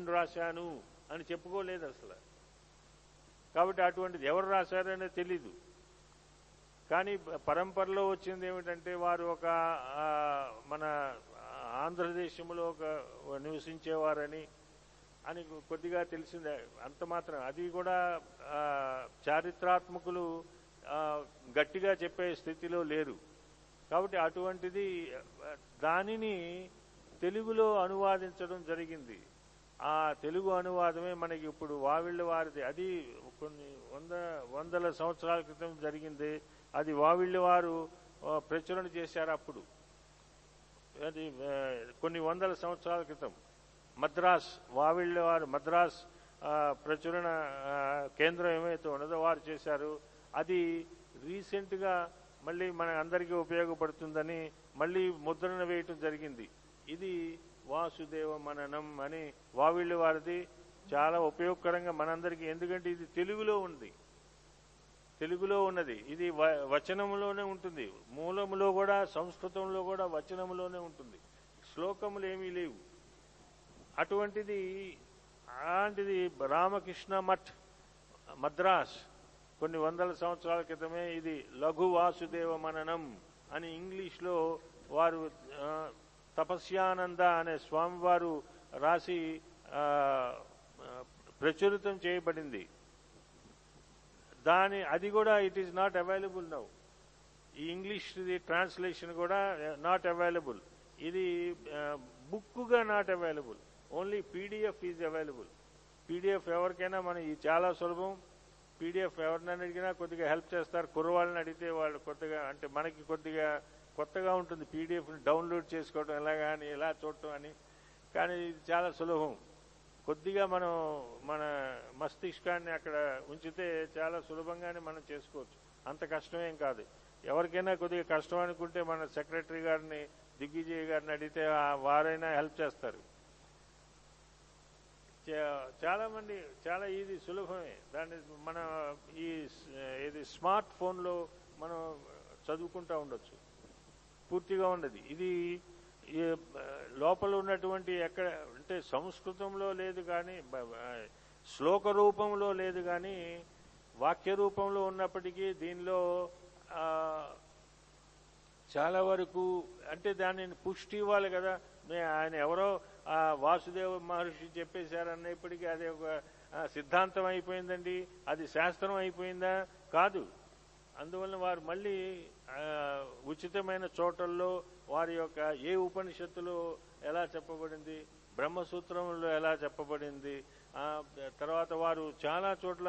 నేను రాశాను అని చెప్పుకోలేదు అసలు. కాబట్టి అటువంటిది ఎవరు రాశారనే తెలీదు. కానీ పరంపరలో వచ్చింది ఏమిటంటే వారు ఒక మన ఆంధ్రదేశంలో ఒక నివసించేవారని అని కొద్దిగా తెలిసింది. అంత మాత్రం అది కూడా చారిత్రాత్మకులు గట్టిగా చెప్పే స్థితిలో లేరు. కాబట్టి అటువంటిది దానిని తెలుగులో అనువాదించడం జరిగింది. ఆ తెలుగు అనువాదమే మనకి ఇప్పుడు వావిళ్ళ వారిది. అది కొన్ని వంద వందల సంవత్సరాల క్రితం జరిగింది. అది వావిళ్ళ వారు ప్రచురణ చేశారు అప్పుడు. అది కొన్ని వందల సంవత్సరాల క్రితం. మద్రాస్ వావిళ్ళ వారు మద్రాస్ ప్రచురణ కేంద్రం ఏమైతే ఉన్నదో వారు చేశారు. అది రీసెంట్గా మళ్ళీ మన అందరికీ ఉపయోగపడుతుందని మళ్ళీ ముద్రణ వేయటం జరిగింది. ఇది వాసుదేవ మననం అని వావిళ్ళు వారిది చాలా ఉపయోగకరంగా మనందరికీ ఎందుకంటే ఇది తెలుగులో ఉంది. తెలుగులో ఉన్నది. ఇది వ- వచనములోనే ఉంటుంది. మూలములో కూడా సంస్కృతంలో కూడా వచనములోనే ఉంటుంది. శ్లోకములు ఏమీ లేవు. అటువంటిది అలాంటిది రామకృష్ణ మఠ్ మద్రాస్ కొన్ని వందల సంవత్సరాల క్రితమే ఇది లఘు వాసుదేవ మననం అని ఇంగ్లీష్లో వారు తపస్యానంద అనే స్వామివారు రాసి ప్రచురితం చేయబడింది. దాని అది కూడా it is not available now ఈ ఇంగ్లీష్ ట్రాన్స్లేషన్ కూడా నాట్ అవైలబుల్ ఇది బుక్గా not available only PDF is available PDF ఎవరికైనా మనం ఇది చాలా సులభం. పీడిఎఫ్ ఎవరినైనా అడిగినా కొద్దిగా హెల్ప్ చేస్తారు. కుర్రవాళ్ళని అడిగితే వాళ్ళు కొద్దిగా అంటే మనకి కొద్దిగా కొత్తగా ఉంటుంది. పీడిఎఫ్ని డౌన్లోడ్ చేసుకోవడం ఎలాగా అని ఎలా చూడటం అని. కానీ ఇది చాలా సులభం. కొద్దిగా మనం మన మస్తిష్కాన్ని అక్కడ ఉంచితే చాలా సులభంగానే మనం చేసుకోవచ్చు. అంత కష్టమేం కాదు. ఎవరికైనా కొద్దిగా కష్టం అనుకుంటే మన సెక్రటరీ గారిని దిగ్విజయ్ గారిని అడిగితే ఆ వారైనా హెల్ప్ చేస్తారు. చాలామంది చాలా మంది చాలా ఇది సులభమే. దాన్ని మన ఈ ఇది స్మార్ట్ ఫోన్లో మనం చదువుకుంటా ఉండొచ్చు. పూర్తిగా ఉండదు. ఇది లోపల ఉన్నటువంటి ఎక్కడ అంటే సంస్కృతంలో లేదు కానీ శ్లోక రూపంలో లేదు కానీ వాక్య రూపంలో ఉన్నప్పటికీ దీనిలో చాలా వరకు అంటే దానిని పుష్టి ఇవ్వాలి కదా. మే- ఆయన ఎవరో ఆ వాసుదేవ మహర్షి చెప్పేశారన్నప్పటికీ అది ఒక సిద్ధాంతం అయిపోయిందండి. అది శాస్త్రం అయిపోయిందా? కాదు. అందువలన వారు మళ్ళీ ఉచితమైన చోటల్లో వారి యొక్క ఏ ఉపనిషత్తులో ఎలా చెప్పబడింది బ్రహ్మసూత్రంలో ఎలా చెప్పబడింది తర్వాత వారు చాలా చోట్ల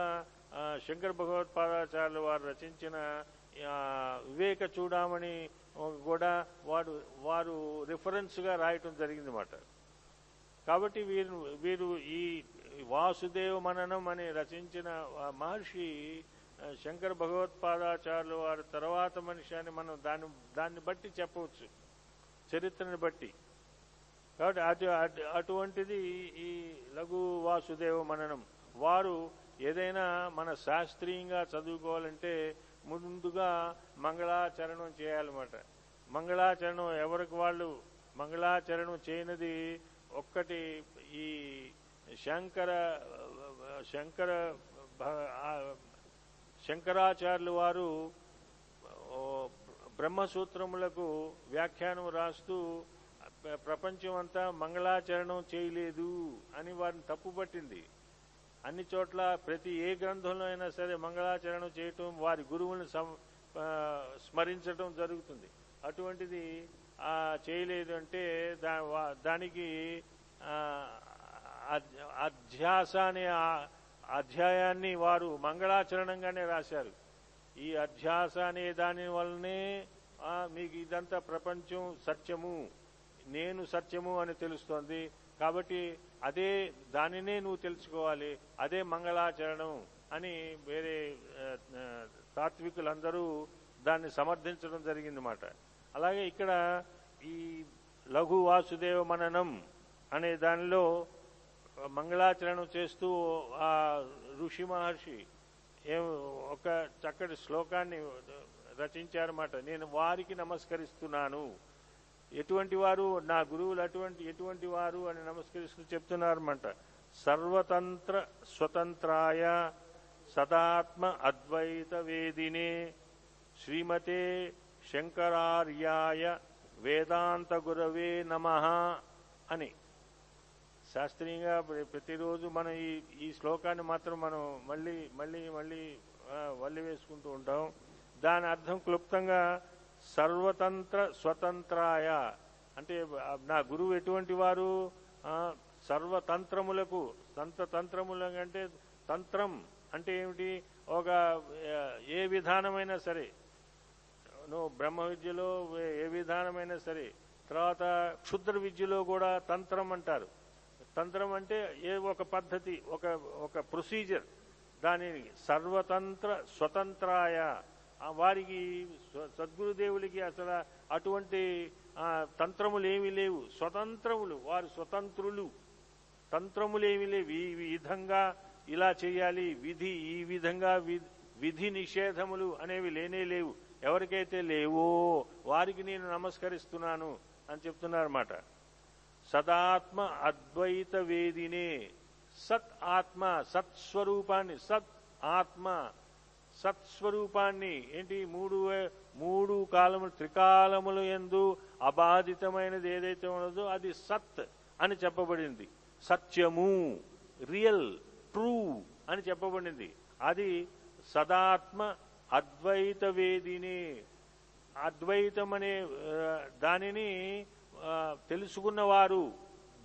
శంకర భగవత్పాదాచార్యులు వారు రచించిన వివేక చూడామణి కూడా వారు వారు రిఫరెన్స్గా రాయటం జరిగిందన్నమాట. కాబట్టి వీరు వీరు ఈ వాసుదేవ మననం అని రచించిన మహర్షి శంకర భగవత్పాదాచార్యులు వారి తర్వాత మనిషి అని మనం దాన్ని దాన్ని బట్టి చెప్పవచ్చు. చరిత్రని బట్టి. కాబట్టి అటు అటు- అటువంటిది ఈ లఘు వాసుదేవ మననం. వారు ఏదైనా మన శాస్త్రీయంగా చదువుకోవాలంటే ముందుగా మంగళాచరణం చేయాలన్నమాట. మంగళాచరణం ఎవరికి వాళ్ళు? మంగళాచరణం చేయనిది ఒక్కటి ఈ శంకర శంకర భ- శంకరాచార్యులు వారు బ్రహ్మసూత్రములకు వ్యాఖ్యానం రాస్తూ ప్ర- ప్రపంచం అంతా మంగళాచరణం చేయలేదు అని వారిని తప్పుపట్టింది. అన్ని చోట్ల ప్రతి ఏ గ్రంథంలో అయినా సరే మంగళాచరణం చేయటం వారి గురువులను స్మరించడం స్మరించటం జరుగుతుంది. అటువంటిది చేయలేదు అంటే దా దానికి అధ్యాస అనే అధ్యాయాన్ని వారు మంగళాచరణంగానే రాశారు. ఈ అధ్యాస అనే దాని వల్లనే మీకు ఇదంతా ప్రపంచం సత్యము నేను సత్యము అని తెలుస్తోంది. కాబట్టి అదే దానినే నువ్వు తెలుసుకోవాలి అదే మంగళాచరణం అని వేరే తాత్వికులందరూ దాన్ని సమర్థించడం జరిగిందన్నమాట. అలాగే ఇక్కడ ఈ లఘు వాసుదేవ మననం అనే దానిలో మంగళాచరణం చేస్తూ ఆ ఋషి మహర్షి ఏం ఒక చక్కటి శ్లోకాన్ని రచించారన్నమాట. నేను వారికి నమస్కరిస్తున్నాను. ఎటువంటి వారు నా గురువులు అటువంటి ఎటువంటి వారు అని నమస్కరిస్తూ చెప్తున్నారన్నమాట. సర్వతంత్ర స్వతంత్రాయ సదాత్మ అద్వైత వేదినే శ్రీమతే శంకరార్యాయ వేదాంత గురవే నమ అని. శాస్త్రీయంగా ప్ర- ప్రతిరోజు మనం ఈ ఈ శ్లోకాన్ని మాత్రం మనం మళ్ళీ మళ్ళీ మళ్ళీ వల్లి వేసుకుంటూ ఉంటాం. దాని అర్థం క్లుప్తంగా సర్వతంత్ర స్వతంత్రాయ. అంటే నా గురువు ఎటువంటి వారు? సర్వతంత్రములకు తంత్ర తంత్రములు అంటే తంత్రం అంటే ఏమిటి? ఒక ఏ విధానమైనా సరే. నువ్వు బ్రహ్మ విద్యలో ఏ- ఏ విధానమైనా సరే. తర్వాత క్షుద్ర విద్యలో కూడా తంత్రం అంటారు. తంత్రం అంటే ఏ ఒక పద్ధతి ఒక ఒక ప్రొసీజర్ దానిని సర్వతంత్ర స్వతంత్రాయ. వారికి సద్గురుదేవులకి అసలు అటువంటి ఆ, తంత్రములు ఏమీ లేవు. స్వతంత్రములు వారు స్వతంత్రులు. తంత్రములేమి లేవు. ఈ విధంగా ఇలా చేయాలి విధి ఈ విధంగా వి- విధి నిషేధములు అనేవి లేనే లేవు. ఎవరికైతే లేవో వారికి నేను నమస్కరిస్తున్నాను అని చెప్తున్నారన్నమాట. సదాత్మ అద్వైత వేదినే సత్ ఆత్మ సత్స్వరూపాన్ని సత్ ఆత్మ సత్స్వరూపాన్ని ఏంటి? మూడు మూడు కాలములు త్రికాలములు ఎందు అబాధితమైనది ఏదైతే ఉన్నదో అది సత్ అని చెప్పబడింది. సత్యము రియల్ ట్రూ అని చెప్పబడింది. అది సదాత్మ అద్వైత వేదిని అద్వైతం అనే దానిని తెలుసుకున్నవారు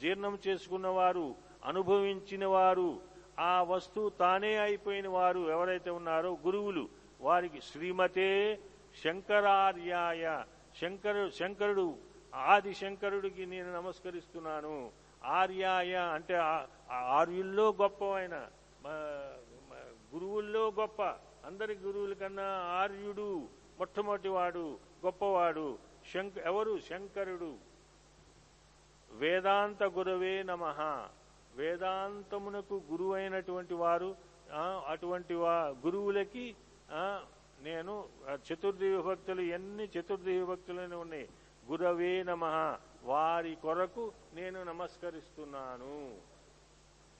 జీర్ణం చేసుకున్నవారు అనుభవించిన వారు ఆ వస్తువు తానే అయిపోయిన వారు ఎవరైతే ఉన్నారో గురువులు వారికి శ్రీమతే శంకరార్యాయ శంకరు శంకరుడు ఆది శంకరుడికి నేను నమస్కరిస్తున్నాను. ఆర్యాయ అంటే ఆర్యుల్లో గొప్పవైన మ- గురువుల్లో గొప్ప అందరి గురువుల కన్నా ఆర్యుడు మొట్టమొదటివాడు గొప్పవాడు శంక ఎవరు? శంకరుడు. వేదాంత గురవే నమ. వేదాంతమునకు గురువు అయినటువంటి వారు అటువంటి వా గురువులకి నేను చతుర్థి విభక్తులు ఎన్ని చతుర్థి విభక్తులని ఉన్నాయి? గురవే నమ. వారి కొరకు నేను నమస్కరిస్తున్నాను.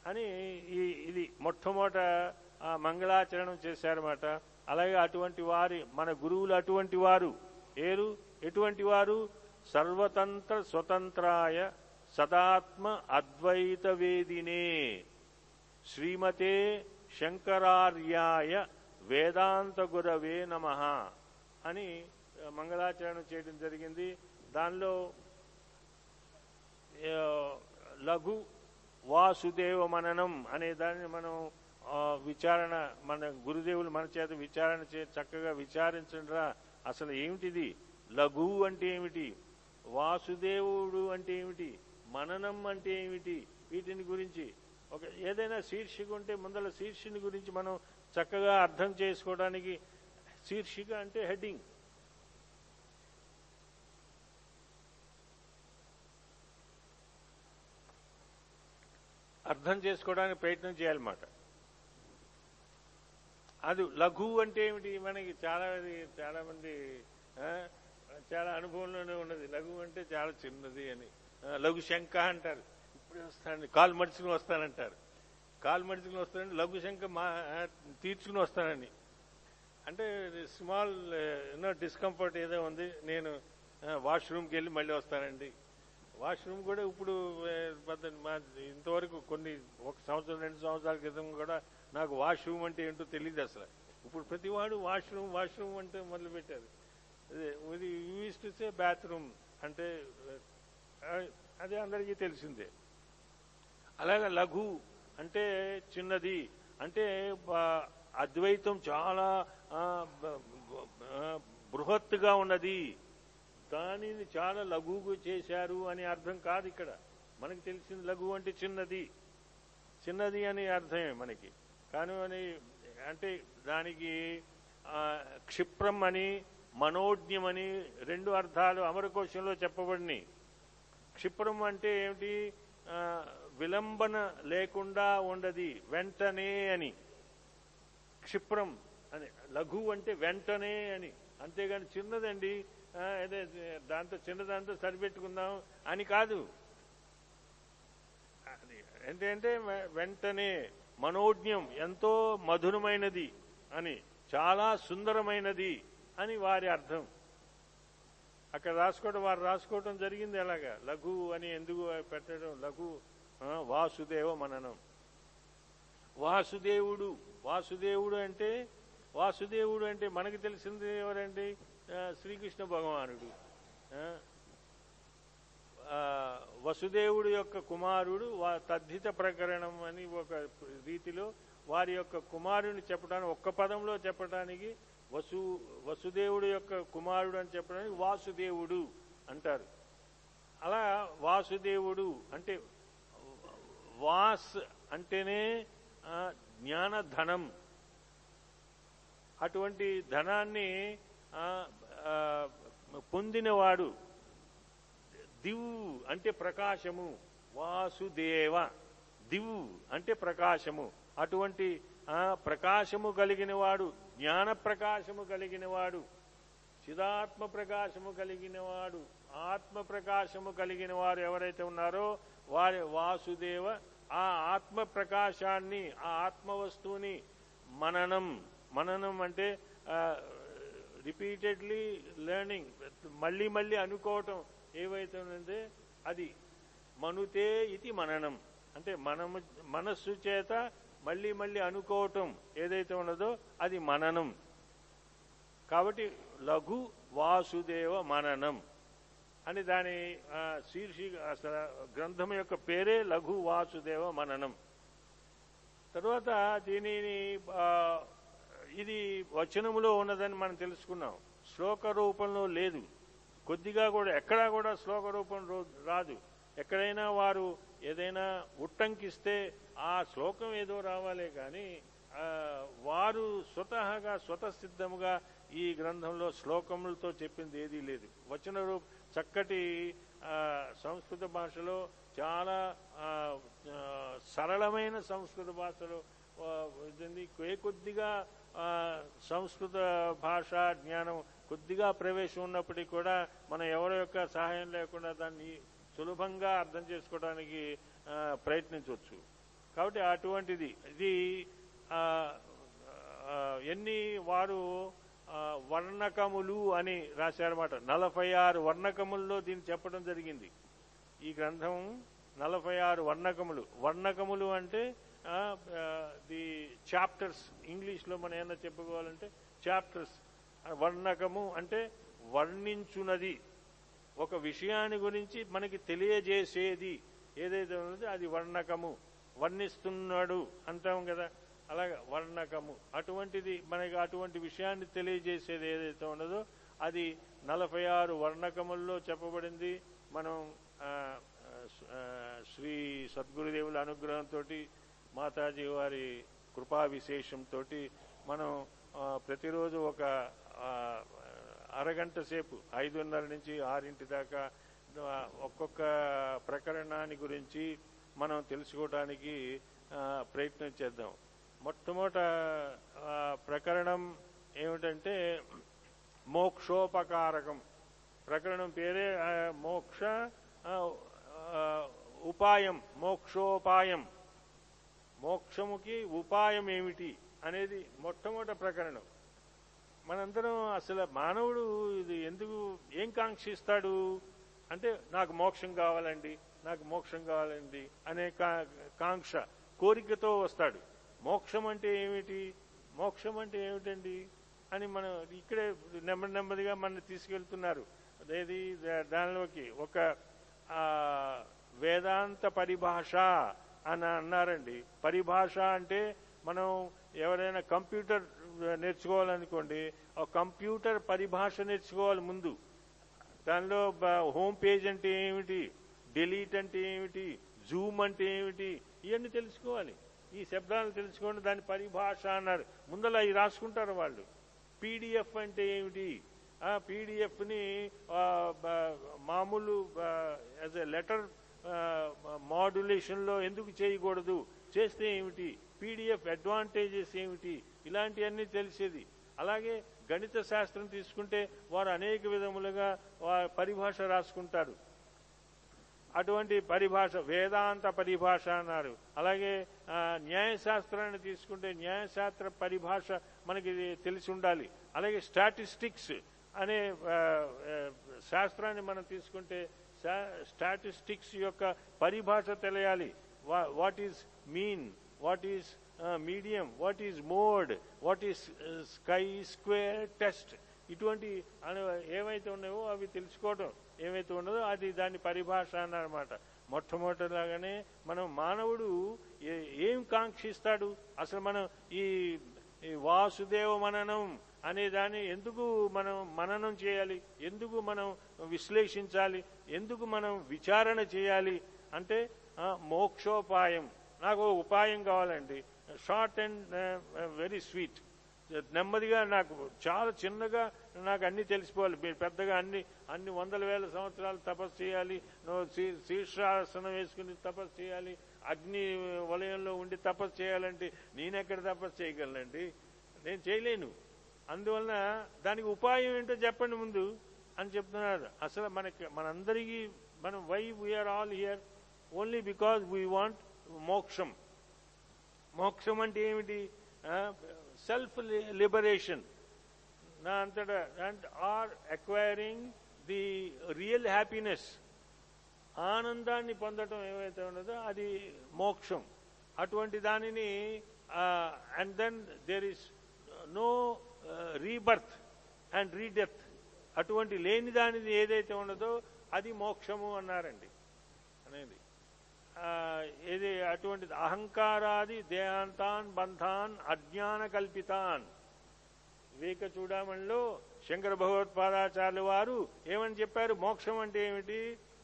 అని ఈ ఇది మొట్టమొదట మంగళాచరణం చేశారన్నమాట. అలాగే అటువంటి వారి మన గురువులు అటువంటి వారు. ఏరు? ఎటువంటి వారు? సర్వతంత్ర స్వతంత్రాయ సదాత్మ అద్వైత వేదినే శ్రీమతే శంకరార్యాయ వేదాంత గురవే నమ అని మంగళాచరణం చేయడం జరిగింది. దానిలో లఘు వాసుదేవ మననం అనే దాన్ని మనం విచారణ మన గురుదేవులు మన చేత విచారణ చే చక్కగా విచారించండిరా. అసలు ఏమిటిది? లఘు అంటే ఏమిటి? వాసుదేవుడు అంటే ఏమిటి? మననం అంటే ఏమిటి? వీటిని గురించి ఒక ఏదైనా శీర్షిక ఉంటే ముందల శీర్షిని గురించి మనం చక్కగా అర్థం చేసుకోవడానికి శీర్షిక అంటే హెడ్డింగ్. అర్థం చేసుకోవడానికి ప్రయత్నం చేయాలన్నమాట. అది లఘు అంటే ఏమిటి? మనకి చాలా చాలా మంది చాలా అనుభవంలోనే ఉన్నది. లఘు అంటే చాలా చిన్నది అని. లఘు శంక అంటారు. ఇప్పుడే వస్తానండి. కాలు మడుచుకుని వస్తానంటారు. కాలు మడుచుకుని వస్తానండి లఘు శంక మా తీర్చుకుని వస్తానని. అంటే స్మాల్ ఎన్నో డిస్కంఫర్ట్ ఏదో ఉంది. నేను వాష్రూమ్కి వెళ్ళి మళ్ళీ వస్తానండి. వాష్రూమ్ కూడా ఇప్పుడు మా- ఇంతవరకు కొన్ని ఒక సంవత్సరం రెండు సంవత్సరాల క్రితం కూడా నాకు వాష్రూమ్ అంటే ఏంటో తెలియదు అసలు. ఇప్పుడు ప్రతివాడు వాష్రూమ్ వాష్రూమ్ అంటే మొదలు పెట్టారు ఇది యూస్ టు సే బాత్రూమ్? అంటే అదే అది అందరికీ తెలిసిందే. అలాగే లఘు అంటే చిన్నది అంటే అద్వైతం చాలా బృహత్తుగా ఉన్నది. దానిని చాలా లఘువుగా చేశారు అని అర్థం కాదు ఇక్కడ. మనకి తెలిసింది లఘు అంటే చిన్నది. చిన్నది అని అర్థమే మనకి. కానీ అంటే దానికి క్షిప్రం అని మనోజ్ఞమని రెండు అర్థాలు అమరకోశంలో చెప్పబడినాయి. క్షిప్రం అంటే ఏమిటి? విలంబన లేకుండా ఉండది వెంటనే అని. క్షిప్రం అని లఘు అంటే వెంటనే అని. అంతేగాని చిన్నదండి అదే దాంతో చిన్నదాంతో సరిపెట్టుకుందాం అని కాదు. అది ఏంటంటే వె- వెంటనే మనోజ్ఞం ఎంతో మధురమైనది అని చాలా సుందరమైనది అని వారి అర్థం. అక్కడ రాసుకోవడం వారు రాసుకోవడం జరిగింది ఎలాగా లఘు అని ఎందుకు పెట్టడం? లఘు వాసుదేవ మననం. వాసుదేవుడు వాసుదేవుడు అంటే వాసుదేవుడు అంటే మనకు తెలిసింది ఎవరండి? శ్రీకృష్ణ భగవానుడు. వసుదేవుడు యొక్క కుమారుడు తద్ధిత ప్రకరణం అని ఒక రీతిలో వారి యొక్క కుమారుని చెప్పడానికి ఒక్క పదంలో చెప్పడానికి వసు వసుదేవుడు యొక్క కుమారుడు అని చెప్పడానికి వాసుదేవుడు అంటారు. అలా వాసుదేవుడు అంటే వాస్ అంటేనే జ్ఞాన జ్ఞానధనం. అటువంటి ధనాన్ని పొందినవాడు దివు అంటే ప్రకాశము వాసుదేవ దివ్ అంటే ప్రకాశము. అటువంటి ప్రకాశము కలిగిన వాడు జ్ఞాన ప్రకాశము కలిగిన వాడు చిదాత్మ ప్రకాశము కలిగిన వాడు ఆత్మ ప్రకాశము కలిగిన వారు ఎవరైతే ఉన్నారో వారి వాసుదేవ ఆ ఆత్మ ప్రకాశాన్ని ఆ ఆత్మ వస్తువుని మననం మననం అంటే రిపీటెడ్లీ లెర్నింగ్ మళ్ళీ మళ్ళీ అనుకోవటం ఏవైతే ఉందంటే అది మనుతే ఇది మననం. అంటే మనము మనస్సు చేత మళ్ళీ మళ్ళీ అనుకోవటం ఏదైతే ఉన్నదో అది మననం. కాబట్టి లఘు వాసుదేవ మననం అని దాని ఆ, శీర్షి గ్రంథం యొక్క పేరే లఘు వాసుదేవ మననం. తర్వాత దీనిని ఇది వచనములో ఉన్నదని మనం తెలుసుకున్నాం. శ్లోక రూపంలో లేదు. కొద్దిగా కూడా ఎక్కడా కూడా శ్లోక రూపం రో- రాదు. ఎక్కడైనా వారు ఏదైనా ఉట్టంకిస్తే ఆ శ్లోకం ఏదో రావాలే కానీ వారు స్వతహాగా స్వతసిద్ధముగా ఈ గ్రంథంలో శ్లోకములతో చెప్పింది ఏదీ లేదు. వచన రూప చక్కటి సంస్కృత భాషలో చాలా సరళమైన సంస్కృత భాషలో ఏ కొద్దిగా సంస్కృత భాష జ్ఞానం కొద్దిగా ప్రవేశం ఉన్నప్పటికీ కూడా మనం ఎవరి యొక్క సహాయం లేకుండా దాన్ని సులభంగా అర్థం చేసుకోవడానికి ప్రయత్నించవచ్చు. కాబట్టి అటువంటిది. ఇది ఎన్ని వారు వర్ణకములు అని రాశారన్నమాట. నలభై ఆరు వర్ణకముల్లో దీన్ని చెప్పడం జరిగింది. ఈ గ్రంథం నలభై ఆరు వర్ణకములు. వర్ణకములు అంటే ది చాప్టర్స్. ఇంగ్లీష్లో మనం ఏమన్నా చెప్పుకోవాలంటే చాప్టర్స్. వర్ణకము అంటే వర్ణించున్నది ఒక విషయాన్ని గురించి మనకి తెలియజేసేది ఏదైతే ఉన్నదో అది వర్ణకము. వర్ణిస్తున్నాడు అంటాం కదా. అలాగే వర్ణకము. అటువంటిది మనకి అటువంటి విషయాన్ని తెలియజేసేది ఏదైతే ఉన్నదో అది నలభై ఆరు వర్ణకముల్లో చెప్పబడింది. మనం శ్రీ సద్గురుదేవుల అనుగ్రహంతో మాతాజీ వారి కృపా విశేషంతో మనం ప్రతిరోజు ఒక అరగంట సేపు ఐదున్నర నుంచి ఆరింటి దాకా ఒక్కొక్క ప్రకరణాన్ని గురించి మనం తెలుసుకోవడానికి ప్రయత్నం చేద్దాం. మొట్టమొదట ప్రకరణం ఏమిటంటే మోక్షోపకారకం. ప్రకరణం పేరే మోక్ష ఉపాయం మోక్షోపాయం. మోక్షముకి ఉపాయం ఏమిటి అనేది మొట్టమొదటి ప్రకరణం. మనందరం అసలు మానవుడు ఇది ఎందుకు ఏం కాంక్షిస్తాడు? అంటే నాకు మోక్షం కావాలండి నాకు మోక్షం కావాలండి అనే కాంక్ష కోరికతో వస్తాడు. మోక్షం అంటే ఏమిటి? మోక్షం అంటే ఏమిటండి? అని మనం ఇక్కడే నెమ్మది నెమ్మదిగా మన తీసుకెళ్తున్నారు. అదేది దానిలోకి ఒక వేదాంత పరిభాష అని అన్నారండి. పరిభాష అంటే మనం ఎవరైనా కంప్యూటర్ నేర్చుకోవాలనుకోండి ఆ కంప్యూటర్ పరిభాష నేర్చుకోవాలి ముందు. దానిలో బ- హోమ్ పేజ్ అంటే ఏమిటి? డిలీట్ అంటే ఏమిటి? జూమ్ అంటే ఏమిటి? ఇవన్నీ తెలుసుకోవాలి. ఈ శబ్దాలను తెలుసుకోండి దాని పరిభాష అన్నారు. ముందల అవి రాసుకుంటారు వాళ్ళు. పీడిఎఫ్ అంటే ఏమిటి? ఆ పీడిఎఫ్ని మామూలు యాజ్ ఎ లెటర్ మాడ్యులేషన్లో ఎందుకు చేయకూడదు? చేస్తే ఏమిటి? పీడిఎఫ్ అడ్వాంటేజెస్ ఏమిటి? ఇలాంటివన్నీ తెలిసేది. అలాగే గణిత శాస్త్రం తీసుకుంటే వారు అనేక విధములుగా పరిభాష రాసుకుంటారు. అటువంటి పరిభాష వేదాంత పరిభాష అన్నారు. అలాగే న్యాయశాస్త్రాన్ని తీసుకుంటే న్యాయశాస్త్ర పరిభాష మనకి తెలిసి ఉండాలి. అలాగే స్టాటిస్టిక్స్ అనే శాస్త్రాన్ని మనం తీసుకుంటే స్టాటిస్టిక్స్ యొక్క పరిభాష తెలియాలి. What is mean what is medium what is mode what is chi square test ఇటువంటి అను- ఏవైతే ఉన్నాయో అవి తెలుసుకోవడం ఏమైతే ఉన్నదో అది దాని పరిభాష అన్నమాట. మొట్టమొదటిలాగానే మనం మానవుడు ఏ- ఏం కాంక్షిస్తాడు? అసలు మనం ఈ ఈ వాసుదేవ మననం అనే దాన్ని ఎందుకు మనం మననం చేయాలి? ఎందుకు మనం విశ్లేషించాలి? ఎందుకు మనం విచారణ చేయాలి? అంటే మోక్షోపాయం. నాకు ఉపాయం కావాలండి. Short and very sweet. నెమ్మదిగా నాకు చాలా చిన్నగా నాకు అన్ని తెలిసిపోవాలి. మీరు పెద్దగా అన్ని అన్ని వందల వేల సంవత్సరాలు తపస్సు చేయాలి. శీర్షాసనం వేసుకుని తపస్సు చేయాలి. అగ్ని వలయంలో ఉండి తపస్సు చేయాలంటే నేనెక్కడ తపస్సు చేయగలనండి? నేను చేయలేను. అందువలన దానికి ఉపాయం ఏంటో చెప్పండి ముందు అని చెప్తున్నారు. అసలు మనకి మనందరికీ మనం why we are all here only because we want మోక్షం. మోక్షం అంటే ఏమిటి? సెల్ఫ్ లిబరేషన్ నా అంతటా and are acquiring the real happiness ఆనందాన్ని పొందటం ఏమైతే ఉన్నదో అది మోక్షం. అటువంటి దానిని and then there is no rebirth and redeath అటువంటి లేని దానిది ఏదైతే ఉన్నదో అది మోక్షము అన్నారండి. అనేది. ఏది అటువంటి అటువంటిది? అహంకారాది దేహాంతాన్ బంధాన్ అజ్ఞాన కల్పితాన్ వివేక చూడమణిలో శంకర భగవత్పాదాచార్యులు వారు ఏమని చెప్పారు? మోక్షం అంటే ఏమిటి?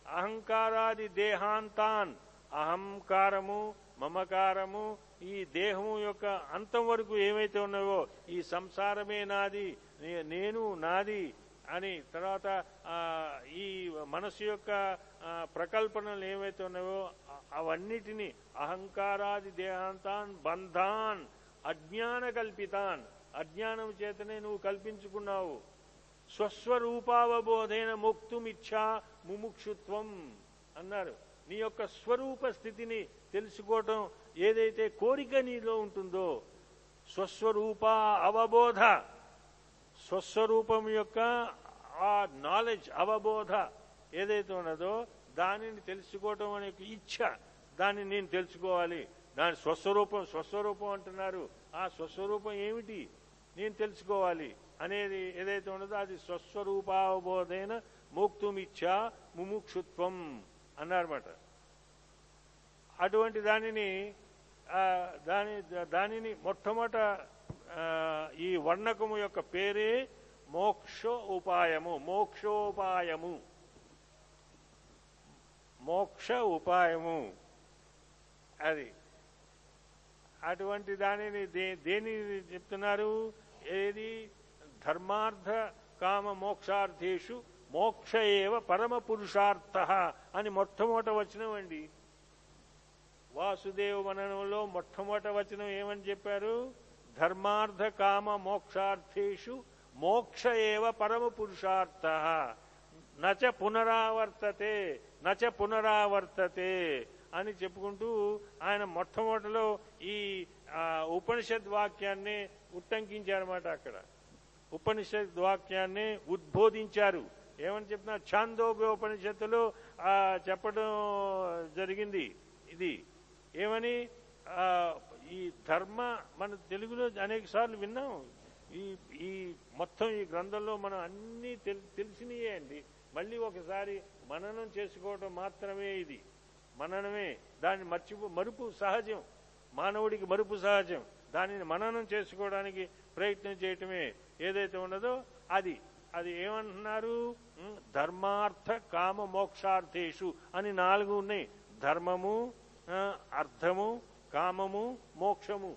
అహంకారాది దేహాంతాన్. అహంకారము మమకారము ఈ దేహము యొక్క అంతం వరకు ఏమైతే ఉన్నావో ఈ సంసారమే నాది నే- నేను నాది అని తర్వాత ఈ మనసు యొక్క ప్రకల్పనలు ఏమైతే ఉన్నాయో అవన్నిటిని అవన్నిటినీ అహంకారాది దేహాంతాన్ బంధాన్ అజ్ఞాన కల్పితాన్ అజ్ఞానం చేతనే నువ్వు కల్పించుకున్నావు. స్వస్వరూపావబోధైన ముక్తుమిచ్చా ముముక్షుత్వం అన్నారు. నీ యొక్క స్వరూప స్థితిని తెలుసుకోవటం ఏదైతే కోరిక నీలో ఉంటుందో స్వస్వరూప అవబోధ. స్వస్వరూపం యొక్క ఆ నాలెడ్జ్ అవబోధ ఏదైతే ఉన్నదో దానిని తెలుసుకోవటం అనే ఒక ఇచ్ఛ. దాన్ని నేను తెలుసుకోవాలి. దాని స్వస్వరూపం స్వస్వరూపం అంటున్నారు. ఆ స్వస్వరూపం ఏమిటి? నేను తెలుసుకోవాలి. అనేది ఏదైతే ఉన్నదో అది స్వస్వరూపావబోధైన మోక్తుమిచ్చా ముముక్షుత్వం అన్నారన్నమాట. అటువంటి దానిని దాని దానిని మొట్టమొదట ఈ వర్ణకము యొక్క పేరే మోక్ష ఉపాయము మోక్షోపాయము. మోక్ష ఉపాయము అది. అటువంటి దానిని దే- దేని చెప్తున్నారు? ఏది? ధర్మార్థ కామ మోక్షార్థేషు మోక్ష ఏవ పరమ పురుషార్థ అని మొట్టమొదట వచ్చినవండి వాసుదేవ మననంలో మొట్టమొదట వచనం ఏమని చెప్పారు? ధర్మార్థ కామ మోక్షార్థేషు మోక్ష ఏవ పరమ పురుషార్థ. నచ పునరావర్తతే నచ పునరావర్తతే అని చెప్పుకుంటూ ఆయన మొట్టమొదటిలో ఈ ఉపనిషద్ వాక్యాన్ని ఉట్టంకించారన్నమాట అక్కడ. ఉపనిషద్ వాక్యాన్ని ఉద్బోధించారు. ఏమని చెప్తున్నా? ఛాందోగ్యోపనిషత్తులో ఆ, చెప్పడం జరిగింది. ఇది ఏమని ఈ ధర్మ మన తెలుగులో అనేక సార్లు విన్నాం. ఈ ఈ మొత్తం ఈ గ్రంథంలో మనం అన్ని తెలిసినయే అండి. మళ్ళీ ఒకసారి మననం చేసుకోవటం మాత్రమే ఇది. మననమే. దాన్ని మర్చిపో మరుపు సహజం. మానవుడికి మరుపు సహజం. దానిని మననం చేసుకోవడానికి ప్రయత్నం చేయటమే ఏదైతే ఉన్నదో అది. అది ఏమంటున్నారు? ధర్మార్థ కామ మోక్షార్థేషు అని నాలుగు ఉన్నాయి. ధర్మము అర్థము కామము మోక్షము.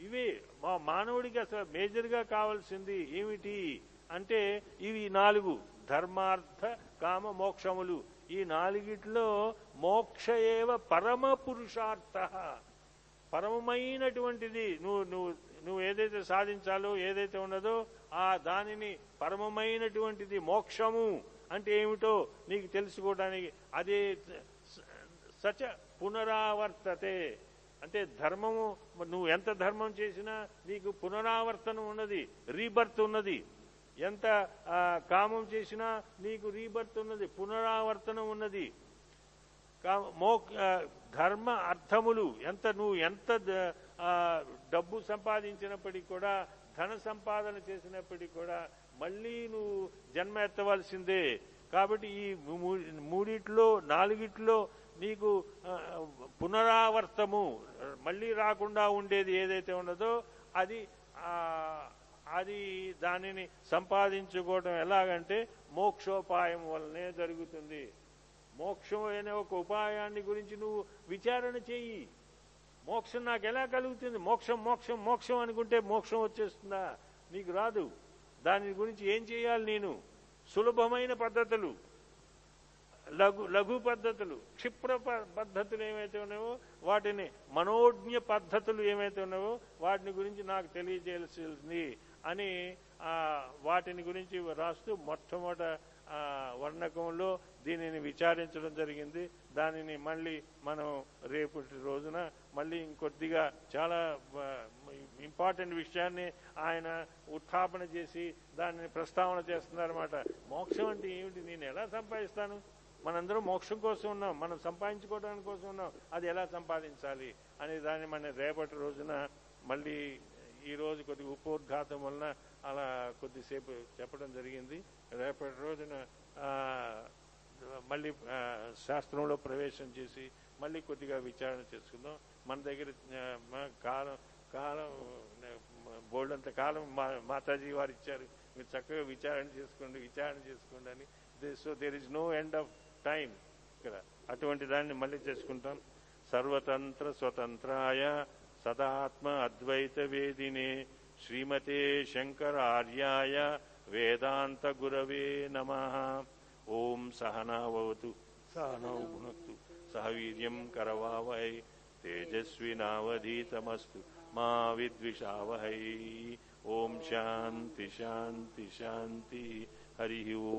ఇవి మా మానవుడికి అసలు మేజర్గా కావాల్సింది ఏమిటి అంటే ఇవి నాలుగు. ధర్మార్థ కామ మోక్షములు. ఈ నాలుగిట్లో మోక్ష ఏవ పరమ పురుషార్థ. పరమమైనటువంటిది నువ్వు నువ్వు నువ్వు ఏదైతే సాధించాలో ఏదైతే ఉన్నదో ఆ దానిని పరమమైనటువంటిది మోక్షము అంటే ఏమిటో నీకు తెలుసుకోవడానికి అదే సచ పునరావర్తతే. అంటే ధర్మము నువ్వు ఎంత ధర్మం చేసినా నీకు పునరావర్తనం ఉన్నది రీబర్త్ ఉన్నది. ఎంత కామం చేసినా నీకు రీబర్త్ ఉన్నది పునరావర్తనం ఉన్నది. కా- మో ధర్మ అర్థములు ఎంత నువ్వు ఎంత డబ్బు సంపాదించినప్పటికీ కూడా ధన సంపాదన చేసినప్పటికీ కూడా మళ్ళీ నువ్వు జన్మ ఎత్తవలసిందే. కాబట్టి ఈ మూడిట్లో నాలుగిట్లో నీకు పునరావర్తము మళ్ళీ రాకుండా ఉండేది ఏదైతే ఉన్నదో అది అది దానిని సంపాదించుకోవడం ఎలాగంటే మోక్షోపాయం వల్లనే జరుగుతుంది. మోక్షం అనే ఒక ఉపాయాన్ని గురించి నువ్వు విచారణ చెయ్యి. మోక్షం నాకు ఎలా కలుగుతుంది? మోక్షం మోక్షం మోక్షం అనుకుంటే మోక్షం వచ్చేస్తుందా? నీకు రాదు. దాని గురించి ఏం చేయాలి నేను? సులభమైన పద్ధతులు. లఘు లఘు పద్ధతులు క్షిప్ర ప- పద్ధతులు ఏమైతే ఉన్నాయో వాటిని మనోజ్ఞ పద్ధతులు ఏమైతే ఉన్నాయో వాటిని గురించి నాకు తెలియజేయాల్సింది అని వాటిని గురించి రాస్తూ మొట్టమొదట వర్ణకంలో దీనిని విచారించడం జరిగింది. దానిని మళ్ళీ మనం రేపటి రోజున మళ్ళీ ఇంకొద్దిగా చాలా ఇంపార్టెంట్ విషయాన్ని ఆయన ఉత్థాపన చేసి దానిని ప్రస్తావన చేస్తున్నారన్నమాట. మోక్షం అంటే ఏమిటి? నేను ఎలా సంపాదిస్తాను? మనందరం మోక్షం కోసం ఉన్నాం మనం సంపాదించుకోవడానికి కోసం ఉన్నాం. అది ఎలా సంపాదించాలి అనే దాన్ని మన రేపటి రోజున మళ్ళీ ఈ రోజు కొద్ది ఉపోద్ఘాతం వలన అలా కొద్దిసేపు చెప్పడం జరిగింది. రేపటి రోజున మళ్ళీ శాస్త్రంలో ప్రవేశం చేసి మళ్ళీ కొద్దిగా విచారణ చేసుకుందాం. మన దగ్గర కాలం కాలం బోల్డంత కాలం మా మాతాజీ వారు ఇచ్చారు. మీరు చక్కగా విచారణ చేసుకోండి విచారణ చేసుకోండి అని. So there is no end of time ఇక్కడ అటువంటి దాన్ని మళ్ళీ చేసుకుంటాం. సర్వతంత్ర స్వతంత్రాయ సదాత్మ అద్వైత వేదినే శ్రీమతే శంకరార్యాయ వేదాంత గురవే నమ. ఓం సహనావతు సహనౌనక్తు సహ వీర్యం కరవావహై తేజస్వినావధీతమస్తు మా విద్విషావహై. ఓం శాంతి శాంతి శాంతి హరి ఓ.